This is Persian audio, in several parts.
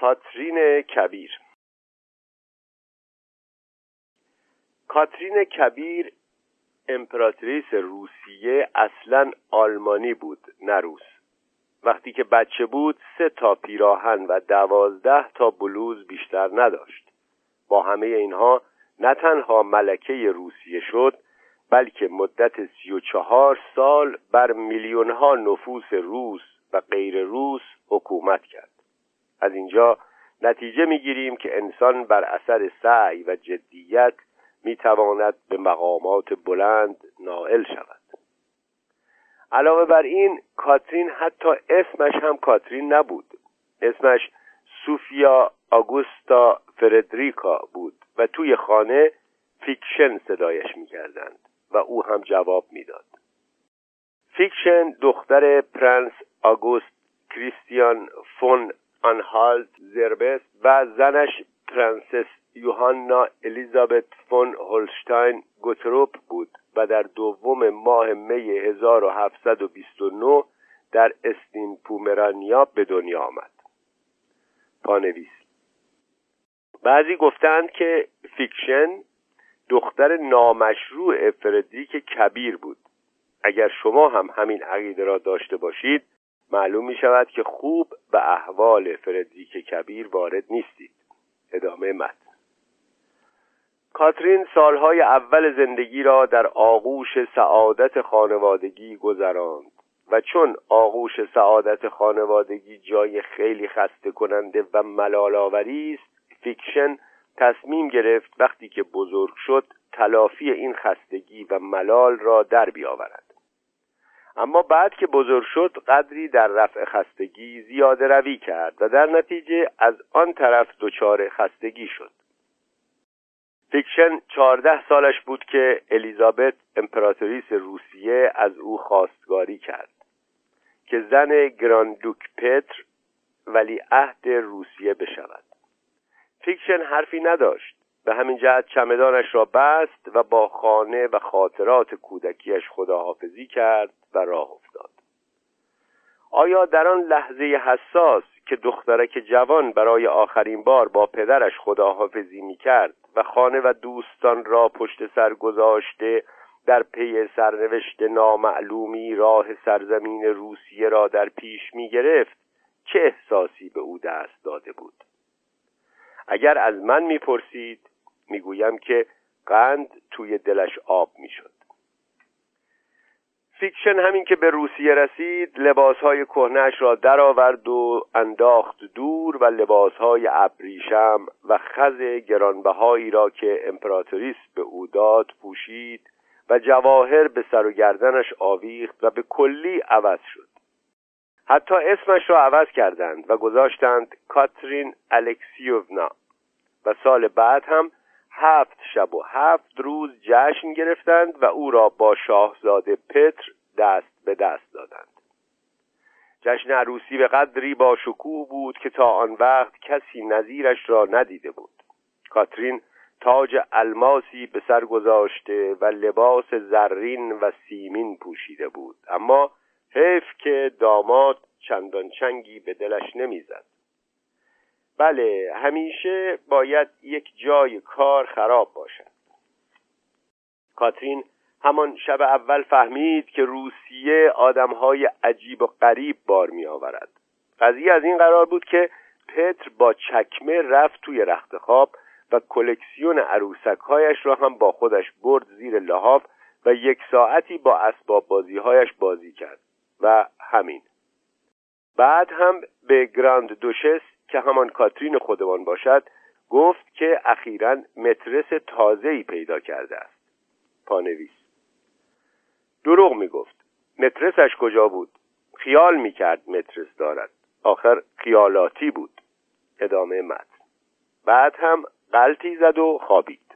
کاترین کبیر. کاترین کبیر امپراتریس روسیه اصلا آلمانی بود نه روس. وقتی که بچه بود سه تا پیراهن و دوازده تا بلوز بیشتر نداشت. با همه اینها نه تنها ملکه روسیه شد بلکه مدت سی و چهار سال بر میلیونها نفوس روس و غیر روس حکومت کرد. از اینجا نتیجه می‌گیریم که انسان بر اثر سعی و جدیت می‌تواند به مقامات بلند نائل شود. علاوه بر این کاترین حتی اسمش هم کاترین نبود. اسمش سوفیا آگوستا فردریکا بود و توی خانه فیکشن صدایش می‌کردند و او هم جواب می‌داد. فیکشن دختر پرنس آگوست کریستیان فون آنهالت زربست و زنش پرنسس یوهانا الیزابت فون هولشتاین گوتروپ بود و در دوم ماه می 1729 در استین پومرانیا به دنیا آمد. پانویس. بعضی گفتند که فیکشن دختر نامشروع فردریک کبیر بود. اگر شما هم همین عقیده را داشته باشید معلوم می شود که خوب به احوال فردریک کبیر وارد نیستید. ادامه متن. کاترین سالهای اول زندگی را در آغوش سعادت خانوادگی گذراند و چون آغوش سعادت خانوادگی جای خیلی خسته کننده و ملال است فیکشن تصمیم گرفت وقتی که بزرگ شد تلافی این خستگی و ملال را در بیاورد. اما بعد که بزرگ شد قدری در رفع خستگی زیاده روی کرد و در نتیجه از آن طرف دچار خستگی شد. فیکشن چهارده سالش بود که الیزابت امپراتوریس روسیه از او خواستگاری کرد که زن گراندوک پتر ولی عهد روسیه بشود. فیکشن حرفی نداشت. به همین جهت چمدانش را بست و با خانه و خاطرات کودکیش خداحافظی کرد و راه افتاد. آیا در آن لحظه حساس که دخترک جوان برای آخرین بار با پدرش خداحافظی می کرد و خانه و دوستان را پشت سر گذاشته در پی سرنوشت نامعلومی راه سرزمین روسیه را در پیش می گرفت چه احساسی به او دست داده بود؟ اگر از من می‌پرسید می‌گویم که قند توی دلش آب می‌شد. فیکشن همین که به روسیه رسید لباسهای کهنهاش را درآورد و انداخت دور و لباسهای ابریشم و خز گرانبهایی را که امپراتوریس به او داد پوشید و جواهر به سر و گردنش آویخت و به کلی عوض شد. حتی اسمش را عوض کردند و گذاشتند کاترین الکسیونا و سال بعد هم هفت شب و هفت روز جشن گرفتند و او را با شاهزاده پتر دست به دست دادند. جشن عروسی به قدری با شکوه بود که تا آن وقت کسی نظیرش را ندیده بود. کاترین تاج الماسی به سر گذاشته و لباس زرین و سیمین پوشیده بود. اما حیف که داماد چندان چنگی به دلش نمی‌زد. بله همیشه باید یک جای کار خراب باشد. کاترین همان شب اول فهمید که روسیه آدمهای عجیب و غریب بار می آورد قضیه از این قرار بود که پتر با چکمه رفت توی رخت خواب و کلکسیون عروسکهایش را هم با خودش برد زیر لحاف و یک ساعتی با اسباب بازیهایش بازی کرد. و همین. بعد هم به گراند دوشس که همان کاترین خودمان باشد گفت که اخیرا مترس تازه‌ای پیدا کرده است. پانویس. دروغ می گفت مترسش کجا بود؟ خیال می کرد مترس دارد. آخر خیالاتی بود. ادامه متن. بعد هم قلتی زد و خوابید.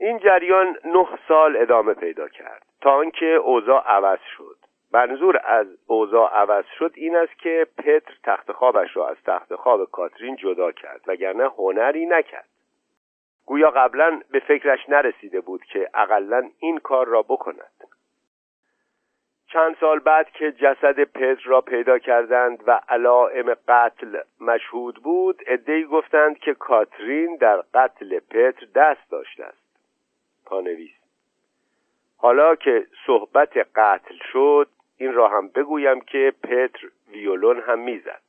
این جریان نه سال ادامه پیدا کرد تا آنکه اوضاع عوض شد. منظور از اوضاع عوض شد این است که پتر تخت خوابش را از تخت خواب کاترین جدا کرد وگرنه هنری نکرد. گویا قبلا به فکرش نرسیده بود که اقلا این کار را بکند. چند سال بعد که جسد پتر را پیدا کردند و علائم قتل مشهود بود ادهی گفتند که کاترین در قتل پتر دست داشته است. پانویس. حالا که صحبت قتل شد این را هم بگویم که پتر ویولون هم می‌زد.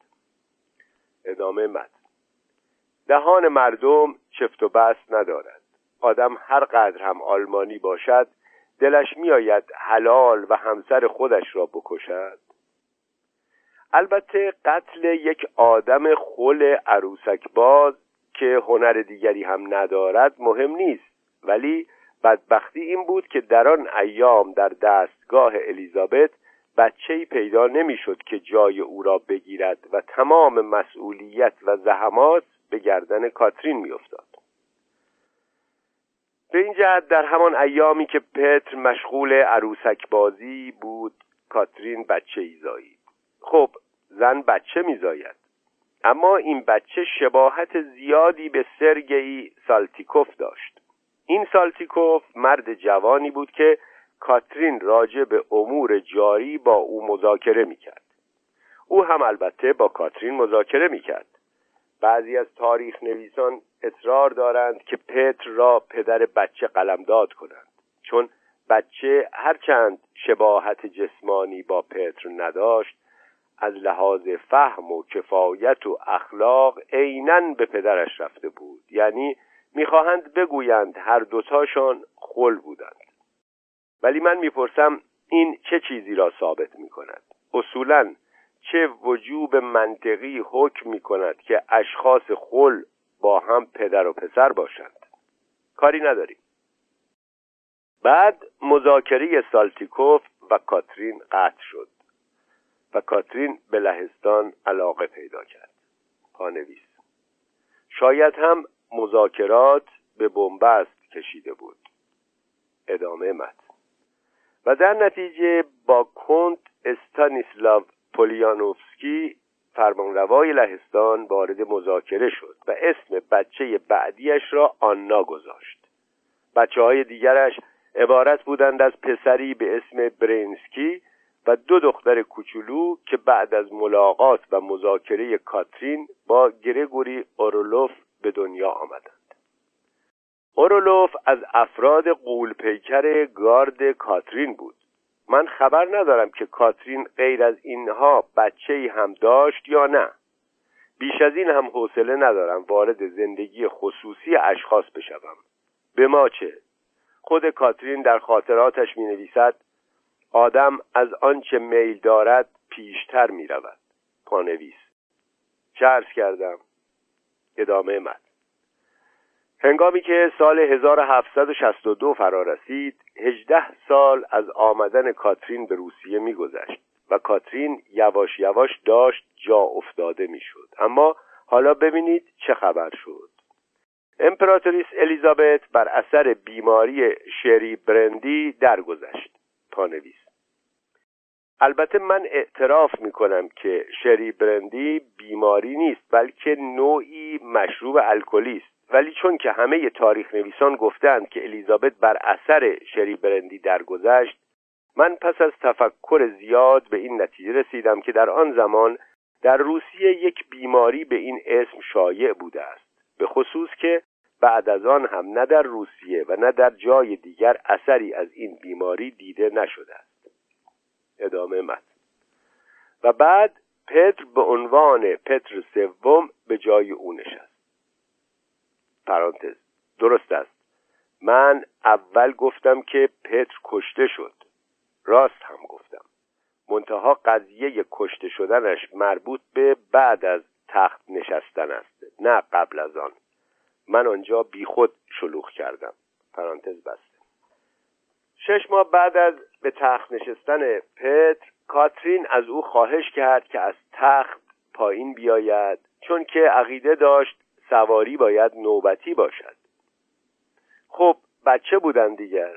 ادامه مد دهان مردم چفت و بست ندارد. آدم هر قدر هم آلمانی باشد دلش میآید حلال و همسر خودش را بکشد. البته قتل یک آدم خل عروسک باز که هنر دیگری هم ندارد مهم نیست. ولی بدبختی این بود که در آن ایام در دستگاه الیزابت بچه پیدا نمی‌شد که جای او را بگیرد و تمام مسئولیت و زحمات به گردن کاترین میافتاد. به این جهت در همان ایامی که پتر مشغول عروسک بازی بود کاترین بچه ای زایید خب زن بچه میزاید. اما این بچه شباهت زیادی به سرگئی سالتیکوف داشت. این سالتیکوف مرد جوانی بود که کاترین راجع به امور جاری با او مذاکره می‌کرد. او هم البته با کاترین مذاکره می‌کرد. بعضی از تاریخ نویسان اصرار دارند که پتر را پدر بچه قلمداد کنند چون بچه هرچند شباهت جسمانی با پتر نداشت از لحاظ فهم و کفایت و اخلاق عینا به پدرش رفته بود. یعنی می‌خواهند بگویند هر دوتاشان خل بودند. ولی من می‌پرسم این چه چیزی را ثابت می‌کند؟ اصولا چه وجوب منطقی حکم می کند که اشخاص خل با هم پدر و پسر باشند؟ کاری نداریم. بعد مذاکره سالتیکوف و کاترین قطع شد و کاترین به لهستان علاقه پیدا کرد. پانویس. شاید هم مذاکرات به بنبست کشیده بود. ادامه مد و در نتیجه با کنت استانیسلاو پولیانوفسکی فرمانروای لهستان وارد مذاکره شد و اسم بچه بعدیش را آنا گذاشت. بچه های دیگرش عبارت بودند از پسری به اسم برینسکی و دو دختر کوچولو که بعد از ملاقات و مذاکره کاترین با گرگوری اورولوف به دنیا آمدند. اورولوف از افراد قولپیکر گارد کاترین بود. من خبر ندارم که کاترین غیر از اینها بچه ای هم داشت یا نه. بیش از این هم حوصله ندارم وارد زندگی خصوصی اشخاص بشوم. به ما چه؟ خود کاترین در خاطراتش می نویسد آدم از آنچه میل دارد پیشتر می رود پانویس چرس کردم؟ ادامه مد هنگامی که سال 1762 فرا رسید 18 سال از آمدن کاترین به روسیه میگذشت و کاترین یواش یواش داشت جا افتاده می‌شد. اما حالا ببینید چه خبر شد. امپراتوریس الیزابت بر اثر بیماری شری برندی درگذشت. پانویس. البته من اعتراف می کنم که شری برندی بیماری نیست بلکه نوعی مشروب الکلی است. ولی چون که همه تاریخ نویسان گفتند که الیزابت بر اثر شری برندی درگذشت من پس از تفکر زیاد به این نتیجه رسیدم که در آن زمان در روسیه یک بیماری به این اسم شایع بوده است به خصوص که بعد از آن هم نه در روسیه و نه در جای دیگر اثری از این بیماری دیده نشده است. ادامه مد و بعد پتر به عنوان پتر سوم به جای او نشست. پرانتز. درست است. من اول گفتم که پتر کشته شد. راست هم گفتم. منتها قضیه کشته شدنش مربوط به بعد از تخت نشستن است نه قبل از آن. من آنجا بیخود شلوغ کردم. پرانتز بسته. شش ماه بعد از به تخت نشستن پتر کاترین از او خواهش کرد که از تخت پایین بیاید چون که عقیده داشت سواری باید نوبتی باشد. خب بچه بودن دیگر.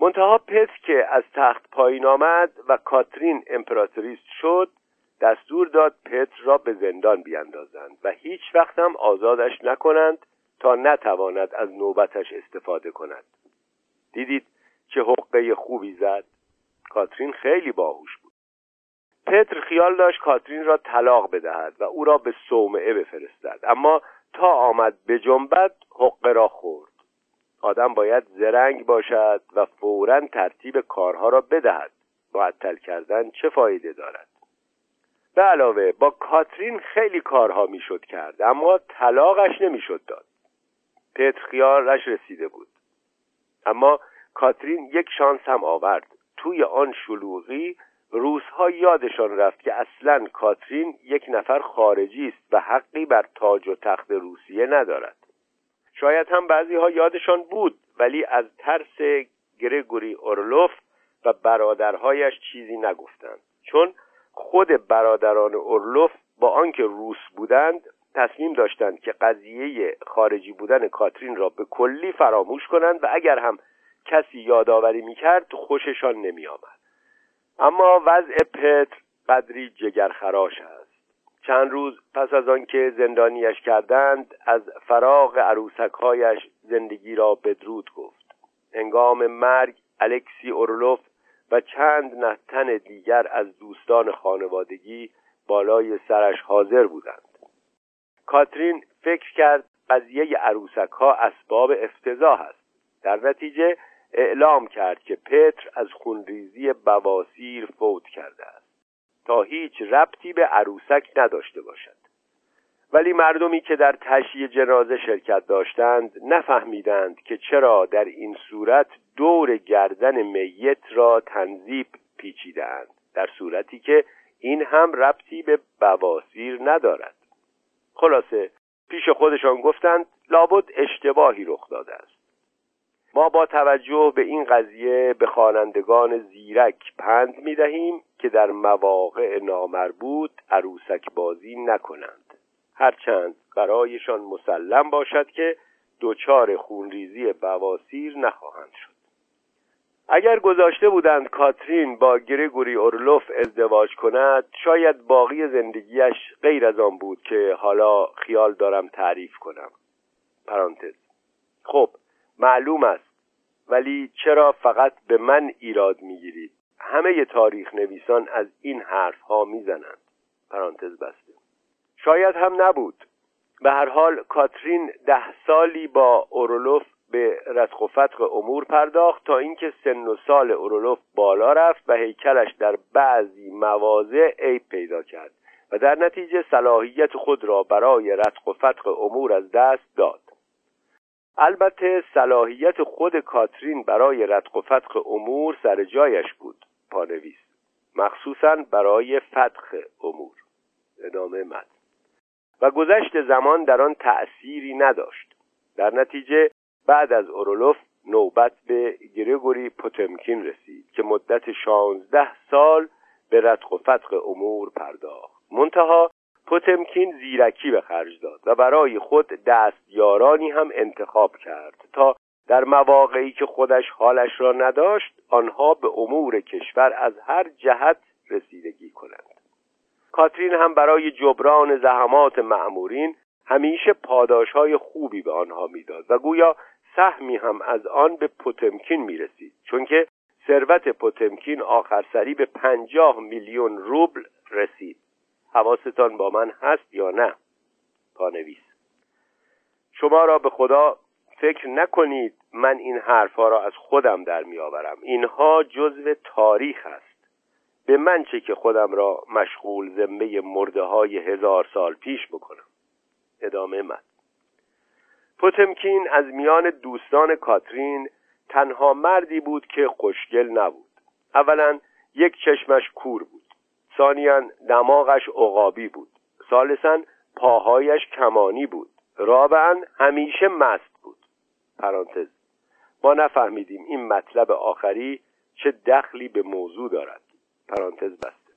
منتها پس که از تخت پایین آمد و کاترین امپراتوریست شد دستور داد پتر را به زندان بیاندازند و هیچ وقت هم آزادش نکنند تا نتواند از نوبتش استفاده کند. دیدید چه حقه خوبی زد؟ کاترین خیلی باهوش بود. پتر خیال داشت کاترین را طلاق بدهد و او را به صومعه بفرستد. اما تا آمد به جنبت حقه را خورد. آدم باید زرنگ باشد و فورا ترتیب کارها را بدهد. معطل کردن چه فایده دارد؟ به علاوه با کاترین خیلی کارها می‌شد کرد اما طلاقش نمی‌شد داد. پتر خیالش رسیده بود. اما کاترین یک شانس هم آورد. توی آن شلوغی روزها یادشان رفت که اصلا کاترین یک نفر خارجی است و حقی بر تاج و تخت روسیه ندارد. شاید هم بعضی ها یادشان بود ولی از ترس گرگوری اورلوف و برادرهایش چیزی نگفتند. چون خود برادران اورلوف با آنکه روس بودند تصمیم داشتند که قضیه خارجی بودن کاترین را به کلی فراموش کنند و اگر هم کسی یادآوری می‌کرد خوششان نمیآمد. اما وضع پتر قدری جگرخراش است. چند روز پس از آنکه زندانیش کردند از فراغ عروسکهایش زندگی را بدرود گفت. انگام مرگ الکسی اورلوف و چند نهتن دیگر از دوستان خانوادگی بالای سرش حاضر بودند. کاترین فکر کرد قضیه عروسک ها اسباب افتضاح است. در نتیجه اعلام کرد که پتر از خونریزی بواسیر فوت کرده است. تا هیچ ربطی به عروسک نداشته باشد. ولی مردمی که در تشییع جنازه شرکت داشتند نفهمیدند که چرا در این صورت دور گردن میت را تنظیب پیچیدهاند. در صورتی که این هم ربطی به بواسیر ندارد. خلاصه پیش خودشان گفتند لابد اشتباهی رخ داده است. ما با توجه به این قضیه به خوانندگان زیرک پند می دهیم که در مواقع نامربوط عروسک بازی نکنند. هرچند برایشان مسلم باشد که دچار خونریزی بواسیر نخواهند شد. اگر گذاشته بودند کاترین با گریگوری اورلوف ازدواج کند شاید باقی زندگیش غیر از آن بود که حالا خیال دارم تعریف کنم. پرانتز. خب معلوم است ولی چرا فقط به من ایراد می‌گیرید همه تاریخ نویسان از این حرف ها می‌زنند. پرانتز بسته. شاید هم نبود. به هر حال کاترین ده سالی با اورولوف به رتق و فتق امور پرداخت تا اینکه سن و سال اورولوف بالا رفت و هیکلش در بعضی مواضع عیب پیدا کرد و در نتیجه صلاحیت خود را برای رتق و فتق امور از دست داد. البته صلاحیت خود کاترین برای رتق و فتق امور سر جایش بود پانویس. مخصوصا برای فتق امور. ادامه مد و گذشت زمان در آن تأثیری نداشت. در نتیجه بعد از اورولوف نوبت به گریگوری پوتمکین رسید که مدت شانزده سال به رتق و فتق امور پرداخت. منتها پوتمکین زیرکی به خرج داد و برای خود دستیارانی هم انتخاب کرد تا در مواقعی که خودش حالش را نداشت آنها به امور کشور از هر جهت رسیدگی کنند. کاترین هم برای جبران زحمات معمورین همیشه پاداش های خوبی به آنها می‌داد و گویا سهمی هم از آن به پوتمکین می رسید چون که ثروت پوتمکین آخر سری به پنجاه میلیون روبل رسید. حواستان با من هست یا نه؟ پانویس. شما را به خدا فکر نکنید من این حرفها را از خودم در میآورم اینها جزو تاریخ است. به من چه که خودم را مشغول ذمه مرده های هزار سال پیش بکنم. ادامه من پوتمکین از میان دوستان کاترین تنها مردی بود که خوشگل نبود. اولا یک چشمش کور بود. ثانیا دماغش عقابی بود. ثالثا پاهایش کمانی بود. رابعا همیشه مست بود. پرانتز. ما نفهمیدیم این مطلب آخری چه دخلی به موضوع دارد. پرانتز بسته.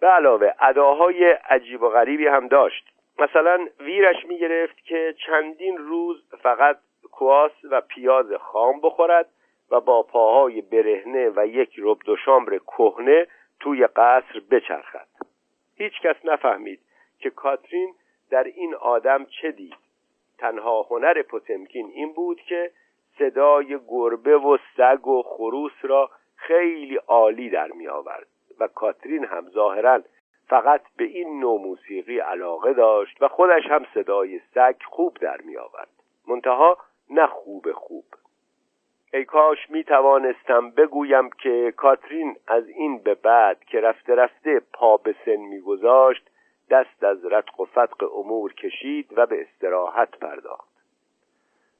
به علاوه اداهای عجیب و غریبی هم داشت. مثلا ویرش می گرفت که چندین روز فقط کواس و پیاز خام بخورد و با پاهای برهنه و یک رب دو کهنه توی قصر بچرخد. هیچ کس نفهمید که کاترین در این آدم چه دید. تنها هنر پوتمکین این بود که صدای گربه و سگ و خروس را خیلی عالی در می آورد و کاترین هم ظاهرا فقط به این نوع موسیقی علاقه داشت و خودش هم صدای سگ خوب در می آورد. منتها نه خوب خوب. ای کاش می توانستم بگویم که کاترین از این به بعد که رفته رفته پا به سن می گذاشت دست از رتق و فتق امور کشید و به استراحت پرداخت.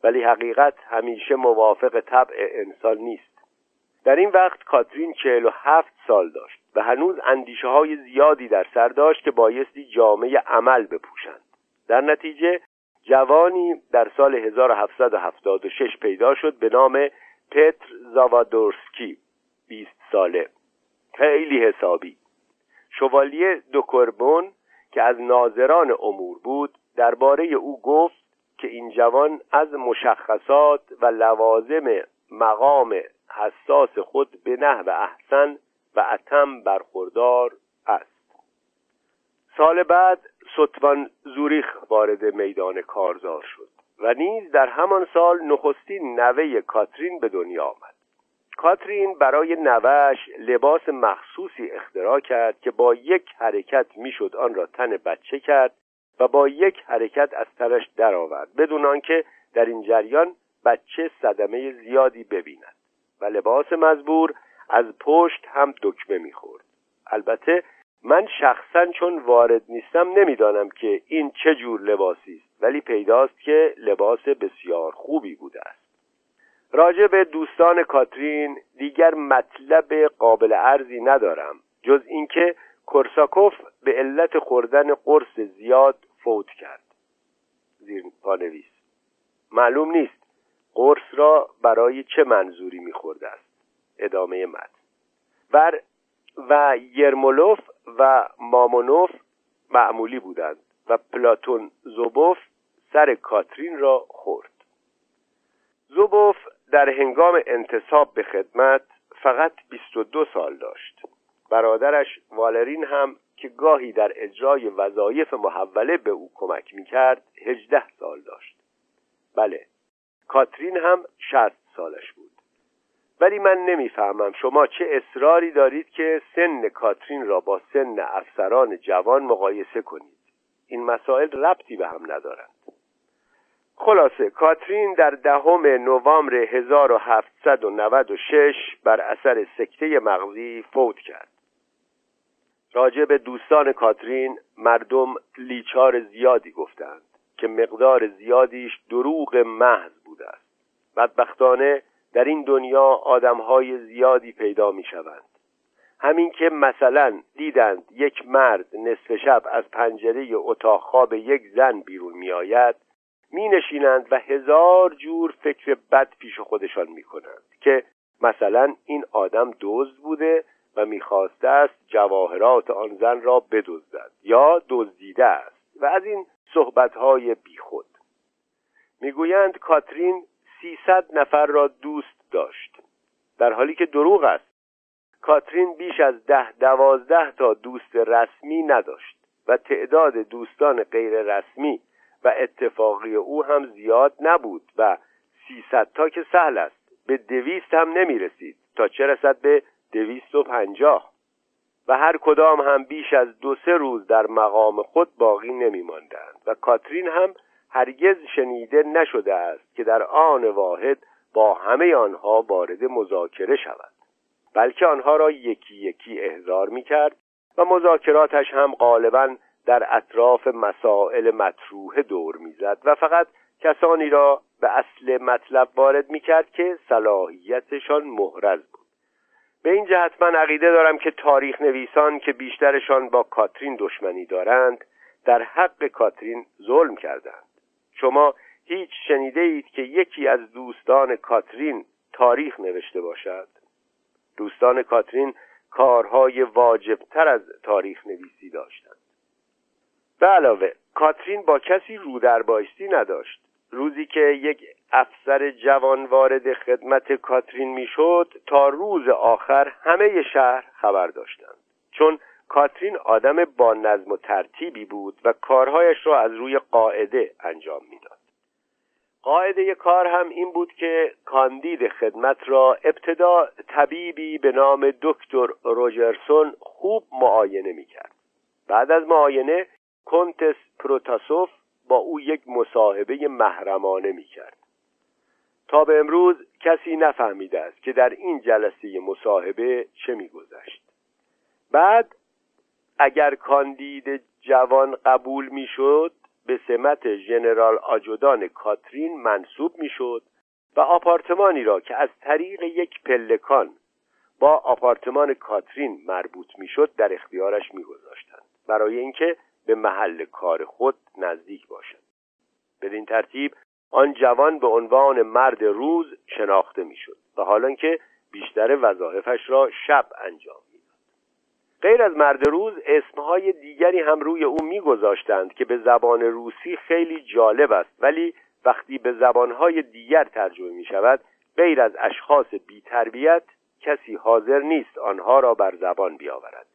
ولی حقیقت همیشه موافق طبع انسان نیست. در این وقت کاترین چهل و هفت سال داشت و هنوز اندیشه های زیادی در سر داشت که بایستی جامعه عمل بپوشند. در نتیجه جوانی در سال 1776 پیدا شد به نام پتر زاوادورسکی 20 ساله. خیلی حسابی. شوالیه دوکربون که از ناظران امور بود درباره او گفت که این جوان از مشخصات و لوازم مقام حساس خود به نحو احسن و اتم برخوردار است. سال بعد ستوان زوریخ وارد میدان کارزار شد و نیز در همان سال نخستین نوه کاترین به دنیا آمد. کاترین برای نوش لباس مخصوصی اختراع کرد که با یک حرکت می‌شد آن را تن بچه کرد و با یک حرکت از تنش درآورد بدون آنکه در این جریان بچه صدمه زیادی ببیند و لباس مزبور از پشت هم دکمه می‌خورد. البته من شخصا چون وارد نیستم نمی‌دانم که این چه جور لباسی است ولی پیداست که لباس بسیار خوبی بوده است. راجع به دوستان کاترین دیگر مطلب قابل ارزی ندارم جز اینکه کورساکوف به علت خوردن قرص زیاد فوت کرد. زیر پانویس. معلوم نیست قرص را برای چه منظوری میخورده است. ادامه مد ور و یرمولوف و مامونوف معمولی بودند و پلاتون زوبوف سر کاترین را خورد. زوبوف در هنگام انتصاب به خدمت فقط 22 سال داشت. برادرش والرین هم که گاهی در اجرای وظایف محوله به او کمک می‌کرد 18 سال داشت. بله کاترین هم 60 سالش بود. ولی من نمی‌فهمم. شما چه اصراری دارید که سن کاترین را با سن افسران جوان مقایسه کنید؟ این مسائل ربطی به هم ندارند. خلاصه کاترین در دهم نوامبر 1796 بر اثر سکته مغزی فوت کرد. راجع به دوستان کاترین مردم لیچار زیادی گفتند که مقدار زیادیش دروغ محض بوده است. بدبختانه در این دنیا آدمهای زیادی پیدا می شوند همین که مثلا دیدند یک مرد نصف شب از پنجره اتاق خواب یک زن بیرون می آید می نشینند و هزار جور فکر بد پیش خودشان می کنند که مثلا این آدم دزد بوده و می‌خواسته است جواهرات آن زن را بدزدد یا دزدیده است و از این صحبتهای بیخود. می‌گویند کاترین سیصد نفر را دوست داشت. در حالی که دروغ است. کاترین بیش از ده دوازده تا دوست رسمی نداشت و تعداد دوستان غیر رسمی و اتفاقی او هم زیاد نبود و سیصد تا که سهل است. به دویست هم نمی رسید تا چه رسد به دویست و پنجاه. و هر کدام هم بیش از دو سه روز در مقام خود باقی نمی ماندند و کاترین هم هرگز شنیده نشده است که در آن واحد با همه آنها وارد مذاکره شود. بلکه آنها را یکی یکی احضار می کرد و مذاکراتش هم غالبا در اطراف مسائل مطروح دور می‌زد و فقط کسانی را به اصل مطلب وارد می‌کرد که صلاحیتشان محرز بود. به این جهت من عقیده دارم که تاریخ نویسان که بیشترشان با کاترین دشمنی دارند در حق کاترین ظلم کردند. شما هیچ شنیده اید که یکی از دوستان کاترین تاریخ نوشته باشد؟ دوستان کاترین کارهای واجبتر از تاریخ نویسی داشتند. به علاوه کاترین با کسی رو در نداشت. روزی که یک افسر جوان وارد خدمت کاترین می‌شد تا روز آخر همه شهر خبر داشتند. چون کاترین آدم با نظم و ترتیبی بود و کارهایش را از روی قاعده انجام می‌داد. قاعده کار هم این بود که کاندید خدمت را ابتدا طبیبی به نام دکتر روجرسون خوب معاینه می‌کرد. بعد از معاینه کنتس پروتاسوف با او یک مصاحبه محرمانه می‌کرد. تا به امروز کسی نفهمیده است که در این جلسه مصاحبه چه میگذشت. بعد اگر کاندید جوان قبول می‌شد به سمت ژنرال آجودان کاترین منصوب می‌شد و آپارتمانی را که از طریق یک پلکان با آپارتمان کاترین مربوط می‌شد در اختیارش میگذاشتند. برای اینکه به محل کار خود نزدیک باشد. بدین ترتیب آن جوان به عنوان مرد روز شناخته می‌شد و حالا که بیشتر وظایفش را شب انجام غیر از مرد روز اسمهای دیگری هم روی او میگذاشتند که به زبان روسی خیلی جالب است. ولی وقتی به زبانهای دیگر ترجمه می شود غیر از اشخاص بیتربیت کسی حاضر نیست آنها را بر زبان بیاورد.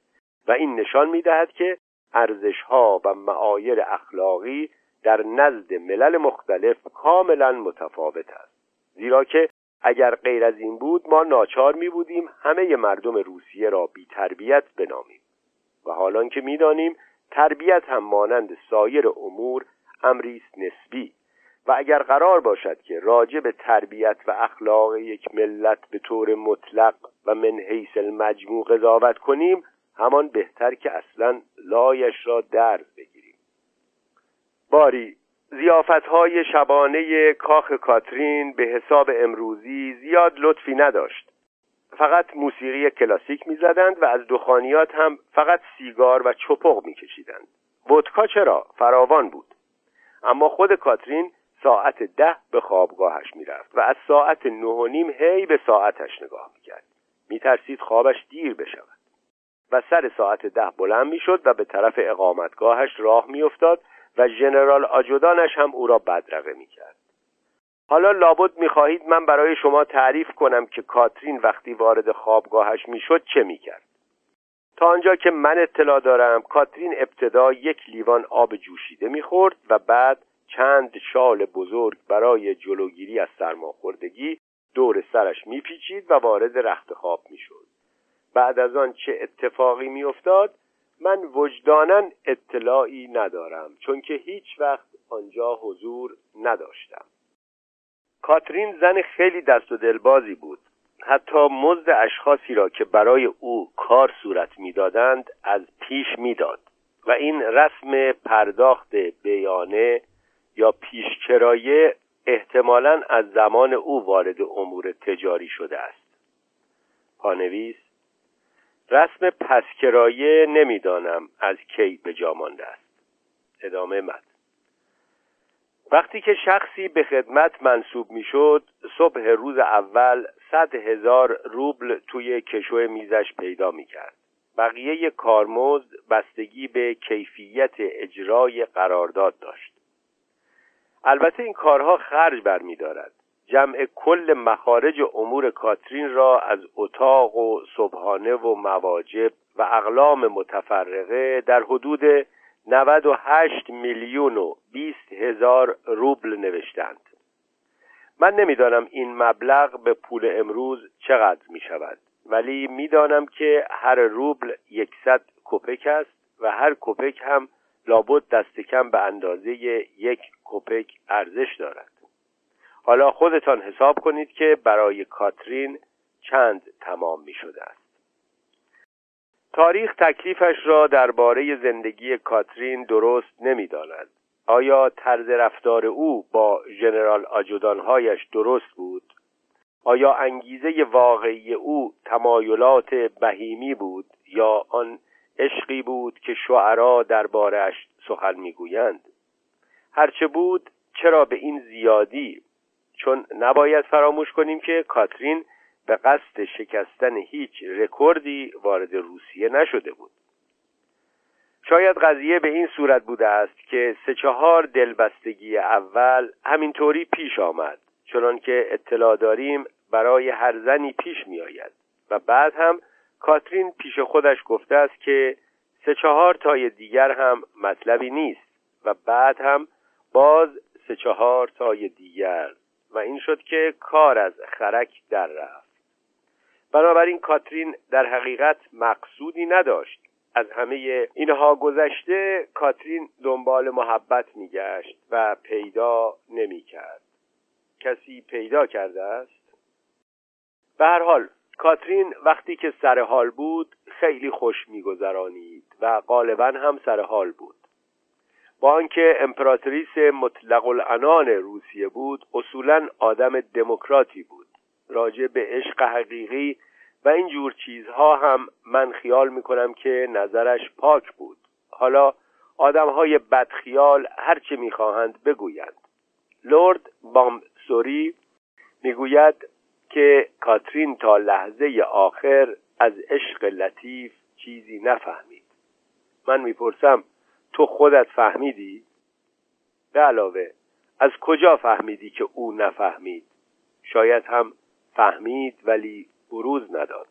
و این نشان می دهد که ارزشها و معایر اخلاقی در نزد ملل مختلف کاملا متفاوت است. زیرا که اگر غیر از این بود ما ناچار می بودیم همه مردم روسیه را بی تربیت بنامیم. و حالا که می دانیم تربیت هم مانند سایر امور امری نسبی. و اگر قرار باشد که راجع به تربیت و اخلاق یک ملت به طور مطلق و من حیث المجموع قضاوت کنیم همان بهتر که اصلا لایش را درز بگیریم. باری زیافت های شبانه کاخ کاترین به حساب امروزی زیاد لطفی نداشت. فقط موسیقی کلاسیک می‌زدند و از دخانیات هم فقط سیگار و چپق میکشیدند. ودکا چرا؟ فراوان بود. اما خود کاترین ساعت ده به خوابگاهش می‌رفت و از ساعت نه و نیم هی به ساعتش نگاه می‌کرد. میترسید خوابش دیر بشود. و سر ساعت ده بلند می‌شد و به طرف اقامتگاهش راه میافتاد و ژنرال آجودانش هم او را بدرقه می‌کرد. حالا لابد می‌خواهید من برای شما تعریف کنم که کاترین وقتی وارد خوابگاهش می‌شد چه می‌کرد. تا آنجا که من اطلاع دارم کاترین ابتدا یک لیوان آب جوشیده می‌خورد و بعد چند شال بزرگ برای جلوگیری از سرماخوردگی دور سرش میپیچید و وارد رخت خواب می‌شد. بعد از آن چه اتفاقی میافتاد؟ من وجدانا اطلاعی ندارم چون که هیچ وقت آنجا حضور نداشتم. کاترین زن خیلی دست و دلبازی بود. حتی مزد اشخاصی را که برای او کار صورت می‌دادند از پیش می‌داد. و این رسم پرداخت بیانه یا پیشکرایه احتمالا از زمان او وارد امور تجاری شده است. پانویس رسم پسکرایه نمی‌دانم از کی به جا مانده است. ادامه مد وقتی که شخصی به خدمت منصوب می‌شد صبح روز اول صد هزار روبل توی کشو میزش پیدا می‌کرد. بقیه کارمزد بستگی به کیفیت اجرای قرارداد داشت. البته این کارها خرج برمیدارد. جمع کل مخارج امور کاترین را از اتاق و صبحانه و مواجب و اقلام متفرقه در حدود 98 میلیون و 20 هزار روبل نوشتند. من نمی‌دانم این مبلغ به پول امروز چقدر می شود ولی می‌دانم که هر روبل یکصد کپک است و هر کپک هم لابد دست کم به اندازه یک کپک ارزش دارد. حالا خودتان حساب کنید که برای کاترین چند تمام می شده است تاریخ تکلیفش را درباره زندگی کاترین درست نمی‌داند. آیا طرز رفتار او با ژنرال آجودانهایش درست بود؟ آیا انگیزه واقعی او تمایلات بهیمی بود یا آن عشقی بود که شعرا دربارش سخن می‌گویند هرچه بود چرا به این زیادی چون نباید فراموش کنیم که کاترین به قصد شکستن هیچ رکوردی وارد روسیه نشده بود. شاید قضیه به این صورت بوده است که سه چهار دلبستگی اول همینطوری پیش آمد چنان که اطلاع داریم برای هر زنی پیش می آید و بعد هم کاترین پیش خودش گفته است که سه چهار تای دیگر هم مطلبی نیست و بعد هم باز سه چهار تای دیگر و این شد که کار از خرک در رفت. بنابراین کاترین در حقیقت مقصودی نداشت. از همه اینها گذشته کاترین دنبال محبت میگشت و پیدا نمی‌کرد. کسی پیدا کرده است؟ به هر حال کاترین وقتی که سر حال بود خیلی خوش میگذرانید و غالبا هم سر حال بود. با آنکه امپراتوریس مطلق العنان روسیه بود اصولا آدم دموکراتی بود. راجع به عشق حقیقی و این جور چیزها هم من خیال می‌کنم که نظرش پاک بود. حالا آدم های بدخیال هرچه می‌خواهند بگویند. لورد بامسوری می‌گوید که کاترین تا لحظه آخر از عشق لطیف چیزی نفهمید. من می‌پرسم تو خودت فهمیدی؟ به علاوه از کجا فهمیدی که او نفهمید؟ شاید هم فهمید ولی بروز نداد